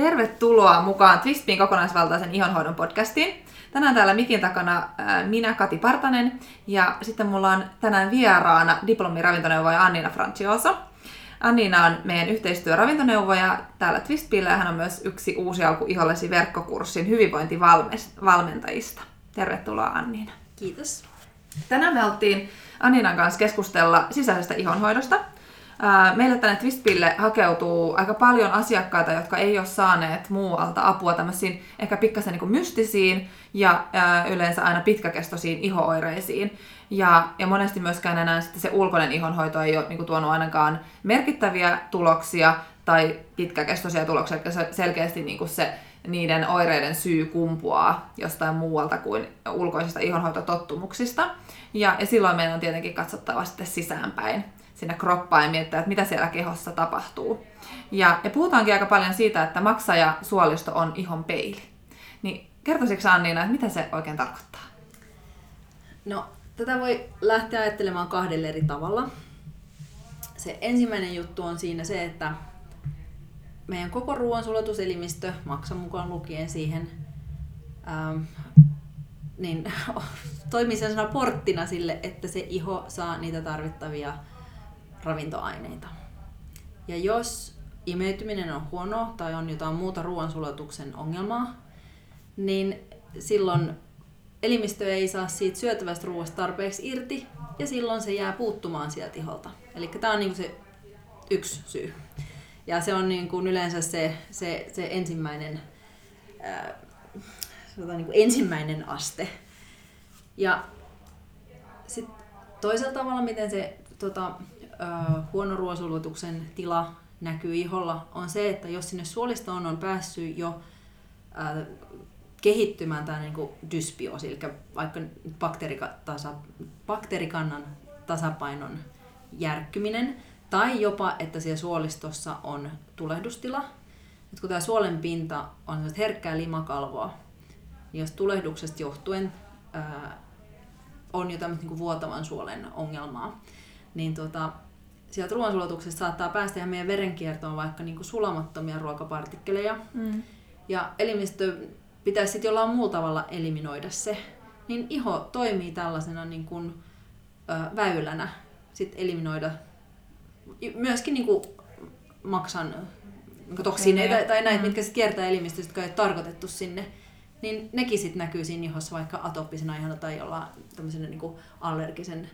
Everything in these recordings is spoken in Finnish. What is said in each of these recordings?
Tervetuloa mukaan Twistpin kokonaisvaltaisen ihonhoidon podcastiin. Tänään täällä mikin takana minä, Kati Partanen, ja sitten mulla on tänään vieraana diplomiravintoneuvoja Annina Francioso. Annina on meidän yhteistyöravintoneuvoja täällä Twistpillä ja hän on myös yksi uusi alku ihollesi verkkokurssin hyvinvointivalmentajista. Tervetuloa Annina. Kiitos. Tänään me oltiin Anninan kanssa keskustella sisäisestä ihonhoidosta – Meille tänne Twistpille hakeutuu aika paljon asiakkaita, jotka ei ole saaneet muualta apua tämmöisiin ehkä pikkasen niin mystisiin ja yleensä aina pitkäkestoisiin ihooireisiin. Ja, ja monesti myöskään enää sitten se ulkoinen ihonhoito ei ole niin tuonut ainakaan merkittäviä tuloksia tai pitkäkestoisia tuloksia, se selkeästi niin kuin se niiden oireiden syy kumpuaa jostain muualta kuin ulkoisista ihonhoitotottumuksista. Ja, ja silloin meidän on tietenkin katsottava sitten sisäänpäin sinne kroppaan ja miettiä, että mitä siellä kehossa tapahtuu. Ja, ja puhutaankin aika paljon siitä, että maksaja suolisto on ihon peili. Niin kertoisitko Anniina, että mitä se oikein tarkoittaa? No, tätä voi lähteä ajattelemaan kahdella eri tavalla. Se ensimmäinen juttu on siinä se, että meidän koko ruoansulatuselimistö, maksan mukaan lukien siihen, ähm, niin toimii sellaisena porttina sille, että se iho saa niitä tarvittavia ravintoaineita. Ja jos imeytyminen on huono tai on jotain muuta ruoansulatuksen ongelmaa, niin silloin elimistö ei saa siitä syötävästä ruoasta tarpeeksi irti ja silloin se jää puuttumaan sieltä iholta. Eli tämä on niin se yksi syy. Ja se on niin kuin yleensä se, se, se ensimmäinen, ää, niin kuin ensimmäinen aste. Ja sitten toisella tavalla, miten se tota, huono ruoansulutuksen tila näkyy iholla, on se, että jos sinne suolistoon on päässyt jo ää, kehittymään tämä niin dysbioosi, eli vaikka bakteerikannan tasapainon järkkyminen, tai jopa, että siellä suolistossa on tulehdustila. Et kun tämä suolen pinta on herkkää limakalvoa, niin jos tulehduksesta johtuen ää, on jo tämmöistä niin vuotavan suolen ongelmaa, niin tota, sieltä ruoansulatuksesta saattaa päästä ihan meidän verenkiertoon vaikka niin kuin sulamattomia ruokapartikkeleja. Mm. Ja elimistö pitäisi sitten jollain muulla tavalla eliminoida se. Niin iho toimii tällaisena niin kuin, ö, väylänä sit eliminoida myöskin niin kuin maksan niin toksineita okay, tai näitä, mm. mitkä sitten kiertää elimistöstä, jotka ei ole tarkoitettu sinne. Niin nekin sitten näkyy siinä ihossa vaikka atooppisena ihona tai jollain tämmöisen niin kuin allergisen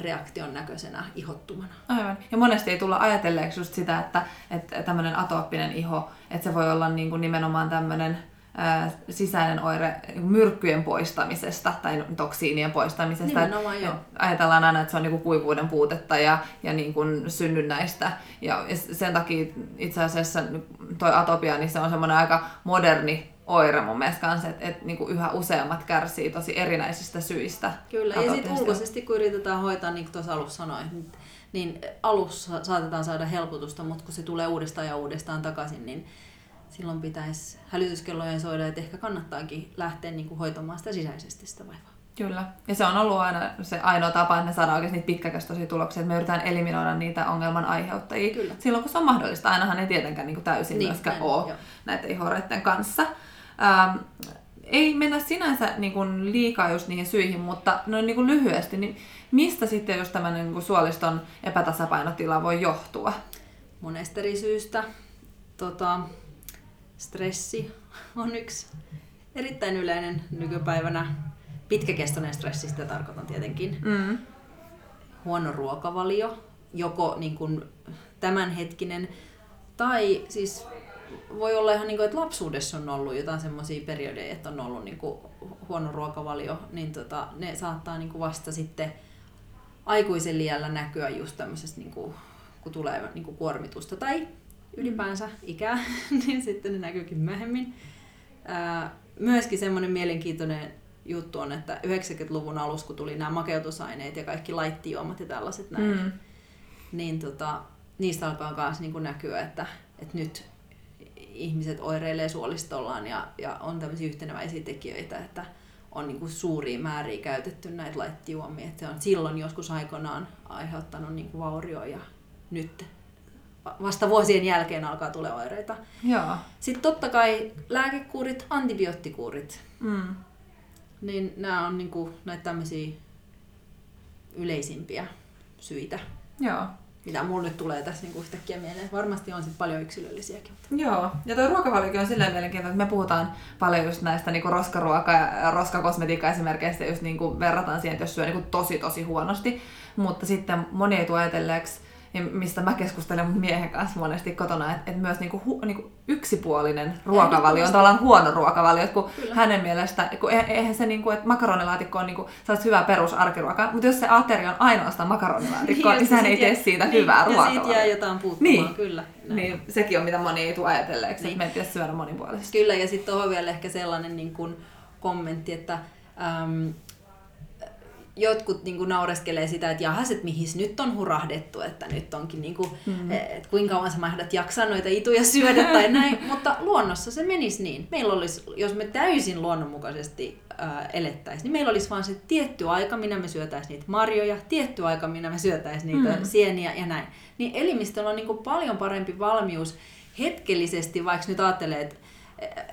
reaktion näköisenä ihottumana. Aivan. Ja monesti ei tulla ajatelleeksi just sitä, että, että tämmöinen atooppinen iho, että se voi olla niin kuin nimenomaan tämmöinen ää, sisäinen oire niin myrkkyjen poistamisesta tai toksiinien poistamisesta. Nimenomaan, joo. Ajatellaan aina, että se on niin kuin kuivuuden puutetta ja, ja niin kuin synnynnäistä. Ja sen takia itse asiassa toi atopia, niin se on semmoinen aika moderni oire mun mielestä kanssa, että et, niinku yhä useammat kärsii tosi erinäisistä syistä. Kyllä, ja sitten ulkoisesti kun yritetään hoitaa, niin kuin tuossa alussa sanoin, niin, alussa saatetaan saada helpotusta, mutta kun se tulee uudestaan ja uudestaan takaisin, niin silloin pitäisi hälytyskellojen soida, että ehkä kannattaakin lähteä niin kuin hoitamaan sitä sisäisesti sitä vaivaa. Kyllä. Ja se on ollut aina se ainoa tapa, että me saadaan oikeasti niitä pitkäkestoisia tuloksia, että me yritetään eliminoida niitä ongelman aiheuttajia Kyllä. silloin, kun se on mahdollista. Ainahan ei tietenkään niin kuin täysin niin, myöskään näin, ole jo. näiden ihoreiden kanssa. Ähm, ei mennä sinänsä niin kuin liikaa just niihin syihin, mutta noin niin kuin lyhyesti, niin mistä sitten just tämmöinen niin kuin suoliston epätasapainotila voi johtua? Monesta eri syystä. Tota, stressi on yksi erittäin yleinen nykypäivänä. Pitkäkestoinen stressi, sitä tarkoitan tietenkin. Mm. Huono ruokavalio, joko niin kuin tämänhetkinen tai siis voi olla ihan niin kuin, että lapsuudessa on ollut jotain semmoisia periodeja, että on ollut niin kuin huono ruokavalio, niin tota, ne saattaa niin kuin vasta sitten aikuisen liällä näkyä just tämmöisestä, niin kuin, kun tulee niin kuin kuormitusta tai ylipäänsä ikää, niin sitten ne näkyykin myöhemmin. Ää, myöskin semmoinen mielenkiintoinen juttu on, että 90-luvun alussa, kun tuli nämä makeutusaineet ja kaikki laittijuomat ja tällaiset näin, mm. niin tota, niistä alkaa myös niin näkyä, että, että nyt ihmiset oireilee suolistollaan ja, ja on tämmöisiä yhteneväisiä tekijöitä, että on niin kuin suuria määriä käytetty näitä laittijuomia. Että se on silloin joskus aikoinaan aiheuttanut niin kuin vaurioja ja nyt vasta vuosien jälkeen alkaa tulla oireita. Joo. Sitten totta kai lääkekuurit, antibioottikuurit. Mm. Niin nämä on niinku näitä tämmöisiä yleisimpiä syitä, Joo. Mitä mulle nyt tulee tässä niinku yhtäkkiä mieleen. Varmasti on sitten paljon yksilöllisiäkin. Mutta... Joo, ja tuo ruokavaliokin on silleen mielenkiintoinen, että me puhutaan paljon just näistä niinku roskaruoka- ja roskakosmetiikka-esimerkkeistä, just niinku verrataan siihen, että jos syö niinku tosi tosi huonosti, mutta sitten moni ei tule ajatelleeksi, ja mistä mä keskustelen mun miehen kanssa monesti kotona, että, että myös niinku, hu, niinku yksipuolinen ruokavalio on tavallaan huono ruokavalio, että kun Kyllä. hänen mielestä, kun e- eihän se, niinku, että makaronilaatikko on niinku, sellaista hyvää perusarkiruokaa, mutta jos se ateria on ainoastaan makaronilaatikkoa, niin, ja sehän ei tee siitä niin, hyvää Ja ruokavaliota. siitä jää jotain puuttumaan, Niin. kyllä. näin Niin, sekin on mitä moni ei tule ajatelleeksi, Niin. että meidän pitäisi syödä monipuolisesti. Kyllä, ja sitten tuohon vielä ehkä sellainen niin kuin kommentti, että äm, jotkut niin kuin naureskelee sitä, että jahas, että mihin nyt on hurahdettu, että nyt onkin niin kuin, mm. että kuinka kauan sä mahdat jaksaa noita ituja syödä tai näin, mutta luonnossa se menisi niin. Meillä olisi, jos me täysin luonnonmukaisesti ää, elettäisiin, niin meillä olisi vaan se tietty aika, minä me syötäisiin niitä marjoja, tietty aika, minä me syötäisiin niitä mm. sieniä ja näin. Niin elimistöllä on niin kuin paljon parempi valmius hetkellisesti, vaikka nyt ajattelee, että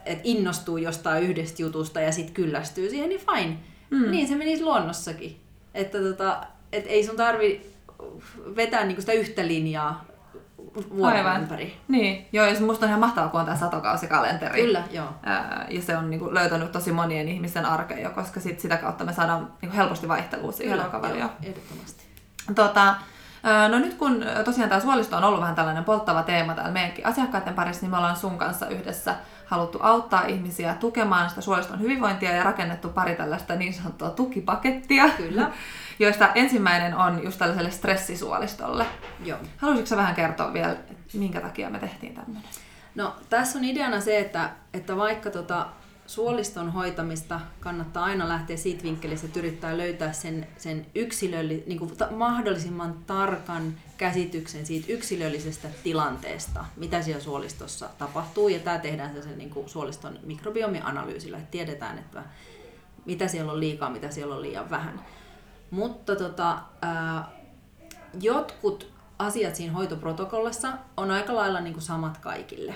et innostuu jostain yhdestä jutusta ja sitten kyllästyy siihen, niin fine. Mm. Niin se menisi luonnossakin. Että tota, et ei sun tarvi vetää niinku sitä yhtä linjaa vuoden Aivan. ympäri. Niin, joo, ja se musta on ihan mahtavaa, kun on tämä satokausikalenteri. Kyllä, joo. Ää, ja se on niinku löytänyt tosi monien ihmisten arkeen jo, koska sit sitä kautta me saadaan niinku helposti vaihtelua siihen ruokavalioon. joo, ehdottomasti. Tota, no nyt kun tosiaan tämä suolisto on ollut vähän tällainen polttava teema täällä meidänkin asiakkaiden parissa, niin me ollaan sun kanssa yhdessä haluttu auttaa ihmisiä tukemaan sitä suoliston hyvinvointia ja rakennettu pari tällaista niin sanottua tukipakettia, Kyllä. joista ensimmäinen on just tällaiselle stressisuolistolle. Joo. Haluaisitko vähän kertoa vielä, minkä takia me tehtiin tämmöinen? No tässä on ideana se, että, että vaikka tota, suoliston hoitamista kannattaa aina lähteä siitä vinkkelistä, että yrittää löytää sen, sen yksilölli, niin kuin ta- mahdollisimman tarkan käsityksen siitä yksilöllisestä tilanteesta, mitä siellä suolistossa tapahtuu. Ja tämä tehdään se sen niin kuin suoliston mikrobiomianalyysillä, että tiedetään, että mitä siellä on liikaa, mitä siellä on liian vähän. Mutta tota, ää, jotkut asiat siinä hoitoprotokollassa on aika lailla niin kuin samat kaikille.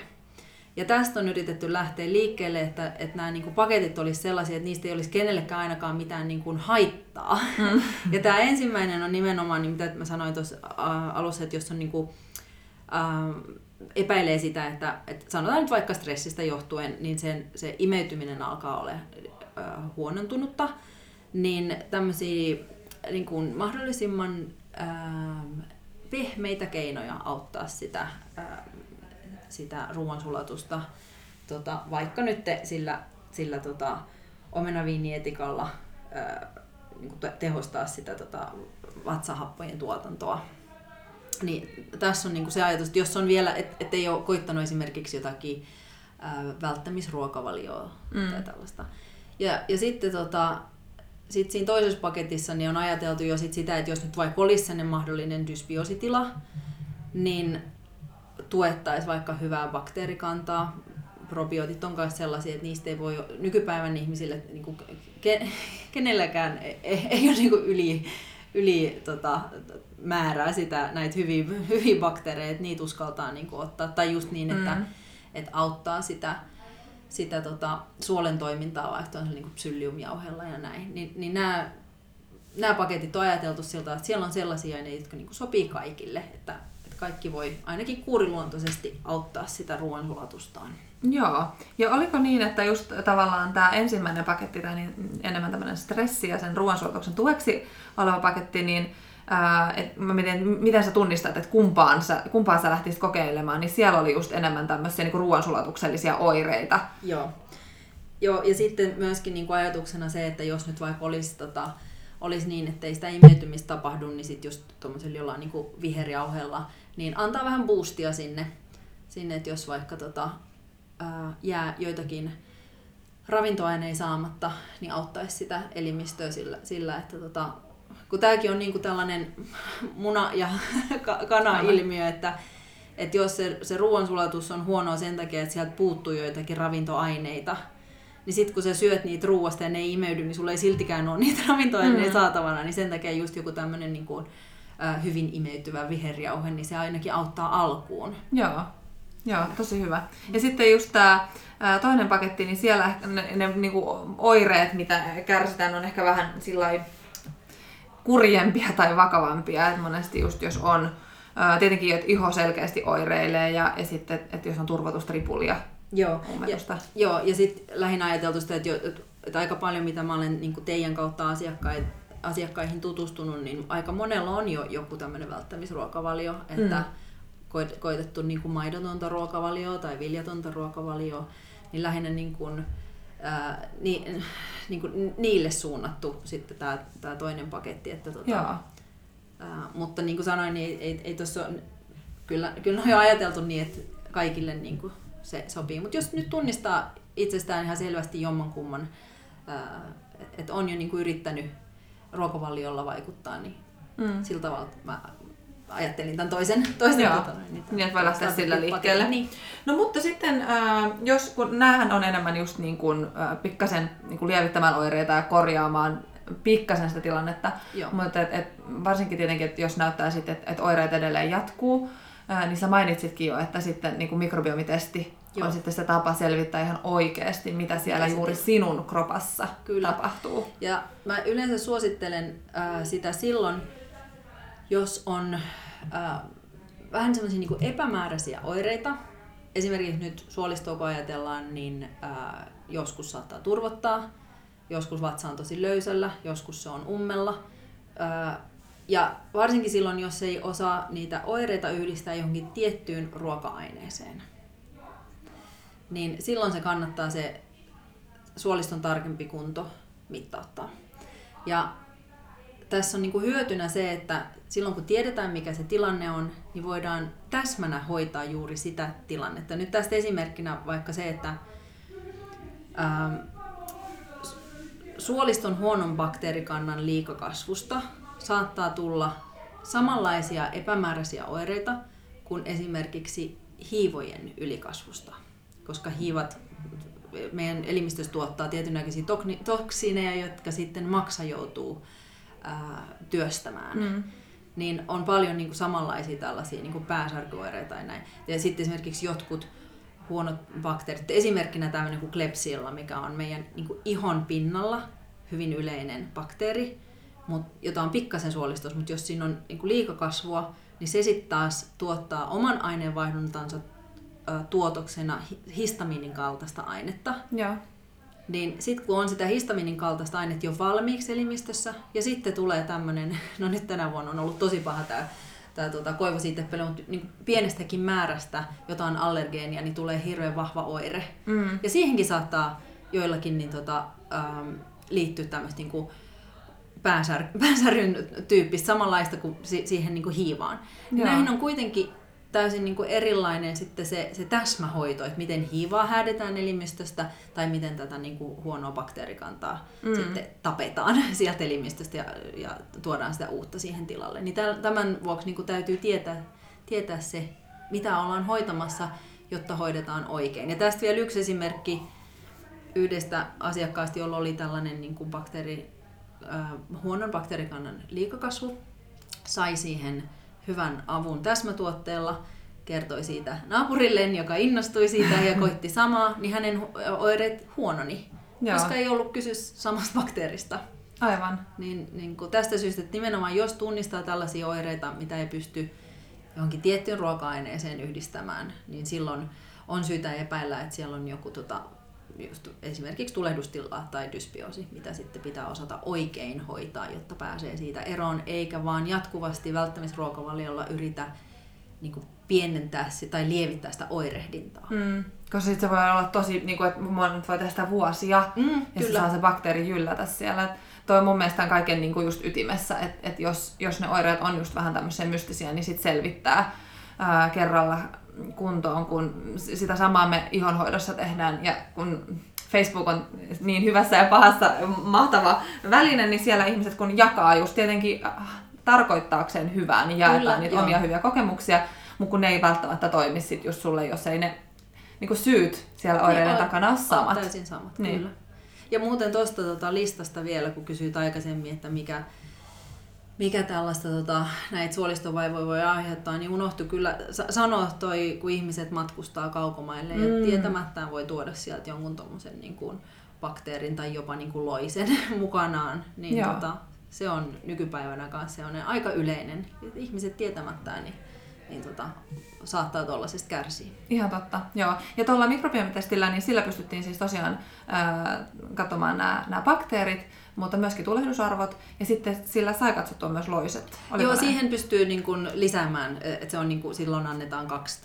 Ja tästä on yritetty lähteä liikkeelle, että, että nämä niin kuin paketit olisi sellaisia, että niistä ei olisi kenellekään ainakaan mitään niin kuin haittaa. Mm. Ja tämä ensimmäinen on nimenomaan, niin mitä mä sanoin tuossa äh, alussa, että jos on niin kuin, äh, epäilee sitä, että, että sanotaan nyt vaikka stressistä johtuen, niin sen, se imeytyminen alkaa olla äh, huonontunutta, niin tämmöisiä niin kuin mahdollisimman äh, pehmeitä keinoja auttaa sitä, äh, sitä ruoansulatusta, tota, vaikka nyt te, sillä, sillä tota, omenaviinietikalla äh, niin kuin te- tehostaa sitä tota, vatsahappojen tuotantoa. Niin tässä on niinku se ajatus, että jos on vielä, et, et ei ole koittanut esimerkiksi jotakin ää, välttämisruokavalioa mm. tai tällaista. Ja, ja sitten tota, sit siinä toisessa paketissa niin on ajateltu jo sit sitä, että jos nyt vaikka olisi sellainen mahdollinen dysbiositila, niin tuettaisiin vaikka hyvää bakteerikantaa. Probiootit on myös sellaisia, että niistä ei voi nykypäivän ihmisille, niin kuin, ke, kenelläkään ei, ei ole niin kuin yli, yli tota, määrää sitä, näitä hyviä, hyviä bakteereja, että niitä uskaltaa niin kuin, ottaa. Tai just niin, että, Mm. että auttaa sitä, sitä tota, suolen toimintaa vaikka on niin psylliumjauhella ja näin. Niin, niin nämä, nämä paketit on ajateltu siltä, että siellä on sellaisia aineita, jotka niin kuin sopii kaikille, että kaikki voi ainakin kuuriluontoisesti auttaa sitä ruoansulatustaan. Joo. Ja oliko niin, että just tavallaan tämä ensimmäinen paketti, tai niin enemmän tämmöinen stressi ja sen ruoansuotuksen tueksi oleva paketti, niin ää, et mä mietin, miten sä tunnistat, että kumpaan sä, kumpaan sä lähtisit kokeilemaan, niin siellä oli just enemmän tämmöisiä niin ruoansulatuksellisia oireita. Joo. Joo, ja sitten myöskin niin kuin ajatuksena se, että jos nyt vaikka olisi, tota, olisi niin, että ei sitä imeytymistä tapahdu, niin sitten just tuommoisella jollain niin kuin viherjauheella, niin antaa vähän boostia sinne, sinne että jos vaikka tota, ää, jää joitakin ravintoaineita saamatta, niin auttaisi sitä elimistöä sillä, sillä että tota, kun tämäkin on niin kuin tällainen muna- ja ka- kana-ilmiö, että, että jos se, se ruoansulatus on huonoa sen takia, että sieltä puuttuu joitakin ravintoaineita, niin sitten kun sä syöt niitä ruoasta ja ne ei imeydy, niin sulla ei siltikään ole niitä ravintoaineita Mm. saatavana, niin sen takia just joku tämmöinen niin kuin, hyvin imeytyvä viherjauhe, niin se ainakin auttaa alkuun. Joo, Joo tosi hyvä. Ja sitten just tämä toinen paketti, niin siellä ne, ne niinku oireet, mitä kärsitään, on ehkä vähän sillä kurjempia tai vakavampia. Et monesti just jos on tietenkin, että iho selkeästi oireilee ja, ja sitten, että jos on turvotusta ripulia Joo, ja, joo, ja sitten lähinnä ajateltu sitä, että, jo, että aika paljon mitä mä olen niin teidän kautta asiakkaita asiakkaihin tutustunut, niin aika monella on jo joku tämmöinen välttämisruokavalio, että mm. koitettu niin kuin maidotonta ruokavalioa tai viljatonta ruokavalioa, niin lähinnä niin kuin, ää, ni, niin kuin niille suunnattu sitten tämä, tämä toinen paketti. Että tota, ää, mutta niin kuin sanoin, niin ei, ei, ei tuossa kyllä, kyllä on jo ajateltu niin, että kaikille niin kuin se sopii. Mutta jos nyt tunnistaa itsestään ihan selvästi jommankumman, että on jo niin kuin yrittänyt ruokavaliolla vaikuttaa, niin mm. sillä tavalla mä ajattelin tämän toisen, toisen Joo. Tota, niin, niin, että voi lähteä sillä liikkeelle. Niin. No mutta sitten, äh, jos kun näähän on enemmän just niin kuin, äh, pikkasen niin kuin lievittämään oireita ja korjaamaan pikkasen sitä tilannetta, Joo. mutta et, et, varsinkin tietenkin, että jos näyttää sitten, että et oireet edelleen jatkuu, äh, niin sä mainitsitkin jo, että sitten niin kuin mikrobiomitesti Joo. on sitten se tapa selvittää ihan oikeasti, mitä siellä mitä juuri sinun kropassa Kyllä. tapahtuu. Ja mä yleensä suosittelen äh, sitä silloin, jos on äh, vähän semmoisia niin epämääräisiä oireita. Esimerkiksi nyt suolistoa kun ajatellaan, niin äh, joskus saattaa turvottaa, joskus vatsa on tosi löysällä, joskus se on ummella. Äh, ja varsinkin silloin, jos ei osaa niitä oireita yhdistää johonkin tiettyyn ruoka-aineeseen niin silloin se kannattaa se suoliston tarkempi kunto mittauttaa. Ja tässä on niin kuin hyötynä se, että silloin kun tiedetään mikä se tilanne on, niin voidaan täsmänä hoitaa juuri sitä tilannetta. Nyt tästä esimerkkinä vaikka se, että ää, ähm, suoliston huonon bakteerikannan liikakasvusta saattaa tulla samanlaisia epämääräisiä oireita kuin esimerkiksi hiivojen ylikasvusta koska hiivat meidän elimistössä tuottaa tietynlaisia toksiineja, jotka sitten maksa joutuu ää, työstämään. Mm. Niin on paljon niin kuin, samanlaisia tällaisia niin kuin pääsärkyoireita tai näin. Ja sitten esimerkiksi jotkut huonot bakteerit, esimerkkinä tämmöinen kuin Klebsiella, mikä on meidän niin kuin, ihon pinnalla hyvin yleinen bakteeri, mut, jota on pikkasen suolistus, mutta jos siinä on niin kuin, liikakasvua, niin se sitten taas tuottaa oman aineenvaihduntansa tuotoksena histamiinin kaltaista ainetta. Joo. Niin sitten kun on sitä histamiinin kaltaista ainetta jo valmiiksi elimistössä, ja sitten tulee tämmöinen, no nyt tänä vuonna on ollut tosi paha tämä tämä tuota, koivosiiteppely, mutta niin pienestäkin määrästä jotain allergeenia, niin tulee hirveän vahva oire. Mm. Ja siihenkin saattaa joillakin niin tota, ähm, liittyä tämmöistä niin kuin päänsär, päänsäryn tyyppistä, samanlaista kuin si- siihen niin kuin hiivaan. Joo. Näihin on kuitenkin täysin niin kuin erilainen sitten se, se täsmähoito, että miten hiivaa häädetään elimistöstä tai miten tätä niin kuin huonoa bakteerikantaa mm. sitten tapetaan sieltä elimistöstä ja, ja tuodaan sitä uutta siihen tilalle. Niin tämän vuoksi niin kuin täytyy tietää, tietää se, mitä ollaan hoitamassa, jotta hoidetaan oikein. Ja tästä vielä yksi esimerkki yhdestä asiakkaasta, jolla oli tällainen niin kuin bakteeri, äh, huonon bakteerikannan liikakasvu, sai siihen hyvän avun täsmätuotteella, kertoi siitä naapurilleen, joka innostui siitä ja koitti samaa, niin hänen oireet huononi, Joo. koska ei ollut kysymys samasta bakteerista. Aivan. Niin, niin kuin tästä syystä, että nimenomaan jos tunnistaa tällaisia oireita, mitä ei pysty johonkin tiettyyn ruoka-aineeseen yhdistämään, niin silloin on syytä epäillä, että siellä on joku tota, just esimerkiksi tulehdustila tai dysbioosi, mitä sitten pitää osata oikein hoitaa, jotta pääsee siitä eroon, eikä vaan jatkuvasti välttämisruokavaliolla yritä niin kuin pienentää tai lievittää sitä oirehdintaa. Mm. Koska sitten se voi olla tosi, niin kuin, että voi tehdä sitä vuosia mm, ja se saa se bakteeri jyllätä siellä. Et toi mun mielestä on kaiken niin kuin just ytimessä, että et jos, jos ne oireet on just vähän tämmöisiä mystisiä, niin sitten selvittää ää, kerralla kuntoon, kun sitä samaa me ihonhoidossa tehdään. Ja kun Facebook on niin hyvässä ja pahassa mahtava väline, niin siellä ihmiset kun jakaa just tietenkin äh, tarkoittaakseen hyvää, niin jaetaan Kyllä, niitä joo. omia hyviä kokemuksia, mutta kun ne ei välttämättä toimi sit just sulle, jos ei ne niin kuin syyt siellä niin, oireiden niin, takana ole samat. täysin samat, niin. kyllä. Ja muuten tuosta tota listasta vielä, kun kysyit aikaisemmin, että mikä, mikä tällaista tota, näitä suolistovaivoja voi aiheuttaa, niin unohtui kyllä sanoa toi, kun ihmiset matkustaa kaukomaille mm. ja tietämättään voi tuoda sieltä jonkun tommosen niin kuin, bakteerin tai jopa niin kuin loisen mukanaan. Niin tota, se on nykypäivänä kanssa on aika yleinen. Ihmiset tietämättään niin, niin tota, saattaa tuollaisesta kärsiä. Ihan totta, joo. Ja tuolla mikrobiomitestillä, niin sillä pystyttiin siis tosiaan ää, katsomaan nämä bakteerit, mutta myöskin tulehdusarvot, ja sitten sillä sai katsottua myös loiset. Oliko Joo, näin? siihen pystyy niin kuin lisäämään, että se on niin kuin, silloin annetaan kaksi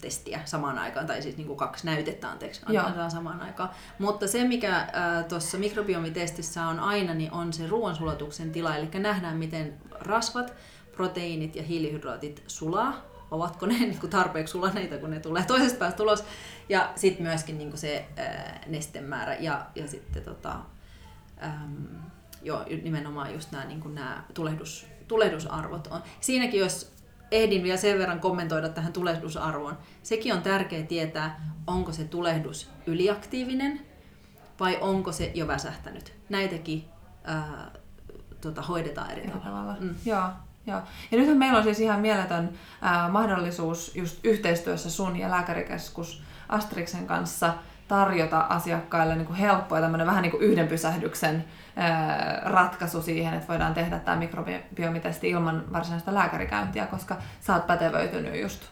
testiä samaan aikaan, tai siis niin kuin kaksi näytettä, anteeksi, annetaan Joo. samaan aikaan. Mutta se, mikä tuossa mikrobiomitestissä on aina, niin on se ruoansulatuksen tila, eli nähdään, miten rasvat, proteiinit ja hiilihydraatit sulaa, ovatko ne niin kuin tarpeeksi sulaneita, kun ne tulee toisesta päästä ulos, ja sitten myöskin niin kuin se ää, nestemäärä ja, ja sitten tota, äm, jo, nimenomaan just nämä, niin nämä tulehdus, tulehdusarvot on. Siinäkin, jos ehdin vielä sen verran kommentoida tähän tulehdusarvoon, sekin on tärkeää tietää, onko se tulehdus yliaktiivinen vai onko se jo väsähtänyt. Näitäkin ää, tota, hoidetaan eri, eri tavalla. Mm. Joo. Joo. Ja nythän meillä on siis ihan mieletön ää, mahdollisuus just yhteistyössä sun ja lääkärikeskus Astriksen kanssa tarjota asiakkaille niin kuin helppo ja vähän niin kuin yhden pysähdyksen ratkaisu siihen, että voidaan tehdä tämä mikrobiomitesti ilman varsinaista lääkärikäyntiä, koska sä oot pätevöitynyt just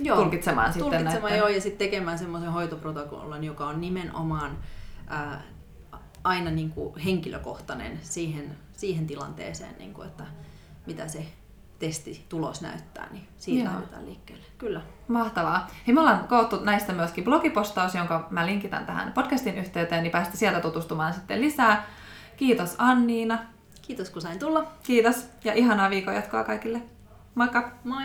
joo, tulkitsemaan sitten tulkitsemaan näiden... joo, ja sitten tekemään semmoisen hoitoprotokollan, joka on nimenomaan ää, aina niin kuin henkilökohtainen siihen, siihen tilanteeseen, niin kuin, että mitä se testitulos näyttää, niin siitä lähdetään liikkeelle. Kyllä. Mahtavaa. Hei, me ollaan koottu näistä myöskin blogipostaus, jonka mä linkitän tähän podcastin yhteyteen, niin päästä sieltä tutustumaan sitten lisää. Kiitos Anniina. Kiitos kun sain tulla. Kiitos ja ihanaa viikon jatkoa kaikille. Moikka! Moi!